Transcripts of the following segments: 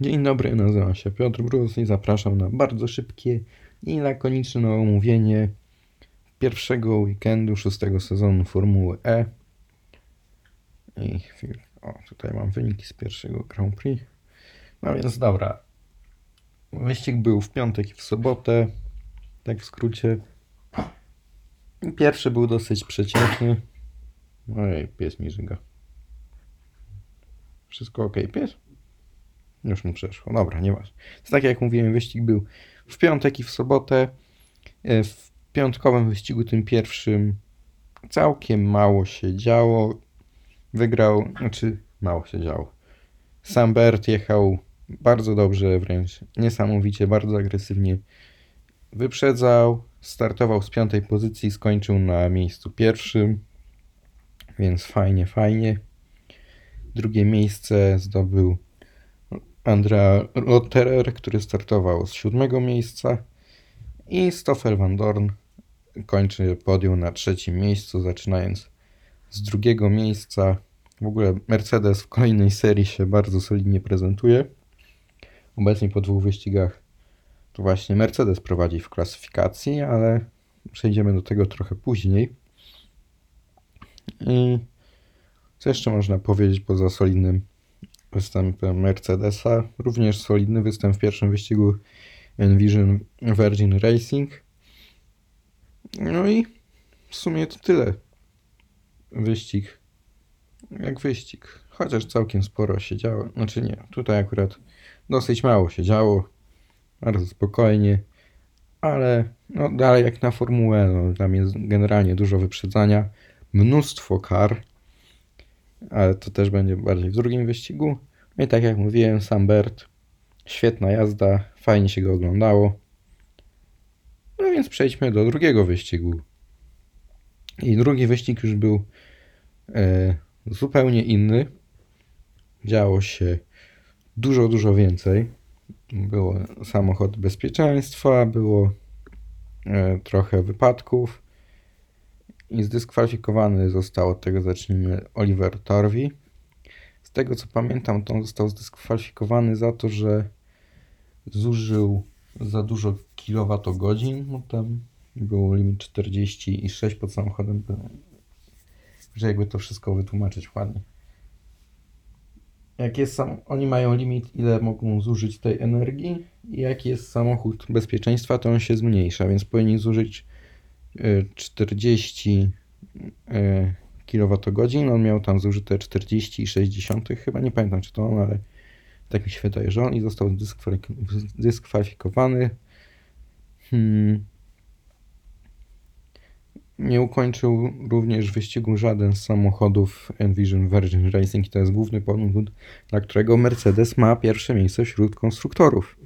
Dzień dobry, nazywam się Piotr Brus i zapraszam na bardzo szybkie i lakoniczne omówienie pierwszego weekendu szóstego sezonu Formuły E. I chwilę, o, tutaj mam wyniki z pierwszego Grand Prix. No więc dobra. Wyścig był w piątek i w sobotę, tak w skrócie. Pierwszy był dosyć przeciętny. Ojej, pies mi żyga. Wszystko ok, pies? Już mu przeszło. Dobra, nieważne. Więc tak jak mówiłem, wyścig był w piątek i w sobotę. E, W piątkowym wyścigu, tym pierwszym, całkiem mało się działo. Wygrał, znaczy mało się działo. Sam Bert jechał bardzo dobrze, wręcz niesamowicie, bardzo agresywnie. Wyprzedzał, startował z piątej pozycji, skończył na miejscu pierwszym, więc fajnie, fajnie. Drugie miejsce zdobył Andrea Lotterer, który startował z siódmego miejsca i Stoffel van Dorn kończy podium na trzecim miejscu, zaczynając z drugiego miejsca. W ogóle Mercedes w kolejnej serii się bardzo solidnie prezentuje. Obecnie po dwóch wyścigach to właśnie Mercedes prowadzi w klasyfikacji, ale przejdziemy do tego trochę później. I co jeszcze można powiedzieć poza solidnym występem Mercedesa? Również solidny występ w pierwszym wyścigu Envision Virgin Racing. No i w sumie to tyle. Wyścig jak wyścig. Chociaż całkiem sporo się działo. Znaczy nie, tutaj akurat dosyć mało się działo. Bardzo spokojnie. Ale no dalej jak na Formułę, no, tam jest generalnie dużo wyprzedzania. Mnóstwo kar. Ale to też będzie bardziej w drugim wyścigu. No i tak jak mówiłem, sam Bert. Świetna jazda, fajnie się go oglądało. No więc przejdźmy do drugiego wyścigu. I drugi wyścig już był e, zupełnie inny. Działo się dużo, dużo więcej. Było samochód bezpieczeństwa, było e, trochę wypadków zdyskwalifikowany został, od tego zacznijmy, Oliver Torwi. Z tego co pamiętam, to on został zdyskwalifikowany za to, że zużył za dużo kilowatogodzin. No tam było limit 46 pod samochodem. Że jakby to wszystko wytłumaczyć ładnie. Jak jest sam, oni mają limit, ile mogą zużyć tej energii, i jak jest samochód bezpieczeństwa, to on się zmniejsza, więc powinni zużyć 40 y, kWh. On miał tam zużyte 40,6 chyba, nie pamiętam czy to on, ale tak mi się wydaje, że on i został dyskwalifikowany. Hmm. Nie ukończył również wyścigu żaden z samochodów Envision Virgin Racing i to jest główny powód, dla którego Mercedes ma pierwsze miejsce wśród konstruktorów.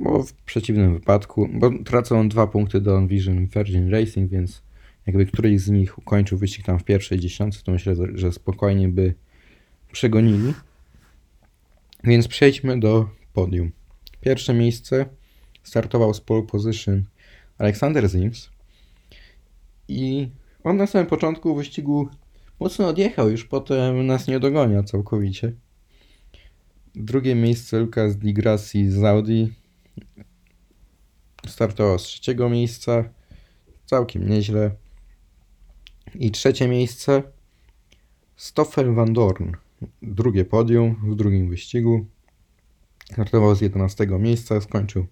Bo w przeciwnym wypadku, bo tracą dwa punkty do Envision Virgin Racing, więc jakby któryś z nich ukończył wyścig tam w pierwszej dziesiątce, to myślę, że spokojnie by przegonili. Więc przejdźmy do podium. Pierwsze miejsce startował z pole position Aleksander Zims i on na samym początku wyścigu mocno odjechał, już potem nas nie dogonia całkowicie. Drugie miejsce Lucas Di Grassi z Audi startował z trzeciego miejsca, całkiem nieźle. I trzecie miejsce Stoffel van Dorn, drugie podium w drugim wyścigu. Startował z 11 miejsca, skończył,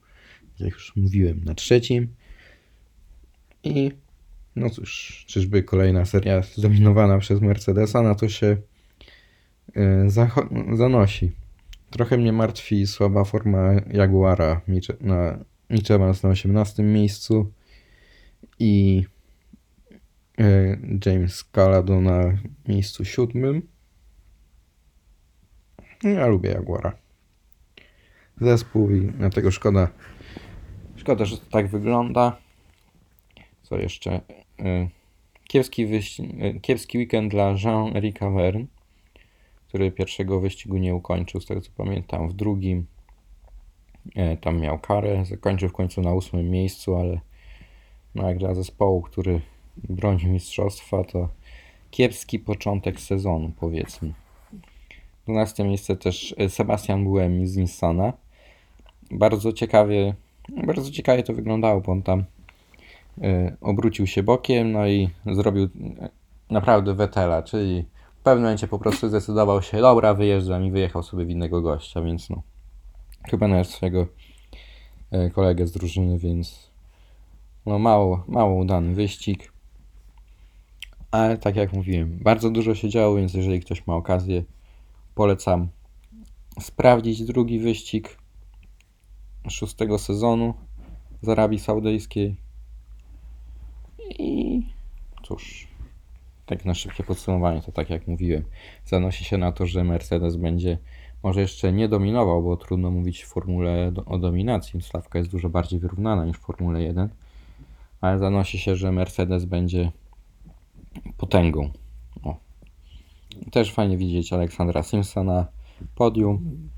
jak już mówiłem, na trzecim. I no cóż, czyżby kolejna seria zdominowana przez Mercedesa, na to się zacho- zanosi. Trochę mnie martwi słaba forma Jaguara na Michema na 18 miejscu i yy, James Calado na miejscu siódmym. Ja lubię Jaguara. Zespół i dlatego szkoda. Szkoda, że to tak wygląda. Co jeszcze? Y, Kiepski, wyś- y, kiepski weekend dla Jean-Erica Verne, który pierwszego wyścigu nie ukończył, z tego co pamiętam. W drugim y, tam miał karę, zakończył w końcu na ósmym miejscu, ale no jak dla zespołu, który broni mistrzostwa, to kiepski początek sezonu, powiedzmy. 12 miejsce też e, Sebastian Buemi z Nissana. Bardzo ciekawie, bardzo ciekawie to wyglądało, bo on tam e, obrócił się bokiem, no i zrobił e, naprawdę wetela, czyli pewnym momencie po prostu zdecydował się, dobra, wyjeżdżam i wyjechał sobie w innego gościa, więc no, chyba nawet swojego e, kolegę z drużyny, więc no mało, mało udany wyścig. Ale tak jak mówiłem, bardzo dużo się działo, więc jeżeli ktoś ma okazję, polecam sprawdzić drugi wyścig szóstego sezonu z Arabii Saudyjskiej. I cóż, tak na szybkie podsumowanie, to tak jak mówiłem, zanosi się na to, że Mercedes będzie może jeszcze nie dominował, bo trudno mówić w Formule do, o dominacji. Stawka jest dużo bardziej wyrównana niż w Formule 1, ale zanosi się, że Mercedes będzie potęgą. O. Też fajnie widzieć Aleksandra Simsa na podium.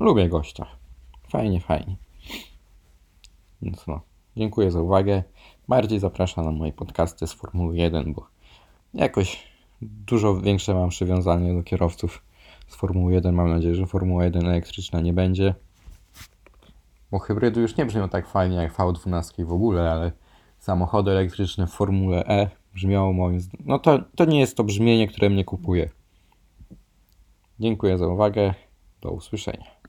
Lubię gościa. Fajnie, fajnie. Więc no, dziękuję za uwagę. Bardziej zapraszam na moje podcasty z Formuły 1, bo jakoś dużo większe mam przywiązanie do kierowców z Formuły 1. Mam nadzieję, że Formuła 1 elektryczna nie będzie. Bo hybrydy już nie brzmią tak fajnie jak V12 w ogóle, ale samochody elektryczne w Formule E brzmiało moim zdaniem. No to, to nie jest to brzmienie, które mnie kupuje. Dziękuję za uwagę. Do usłyszenia.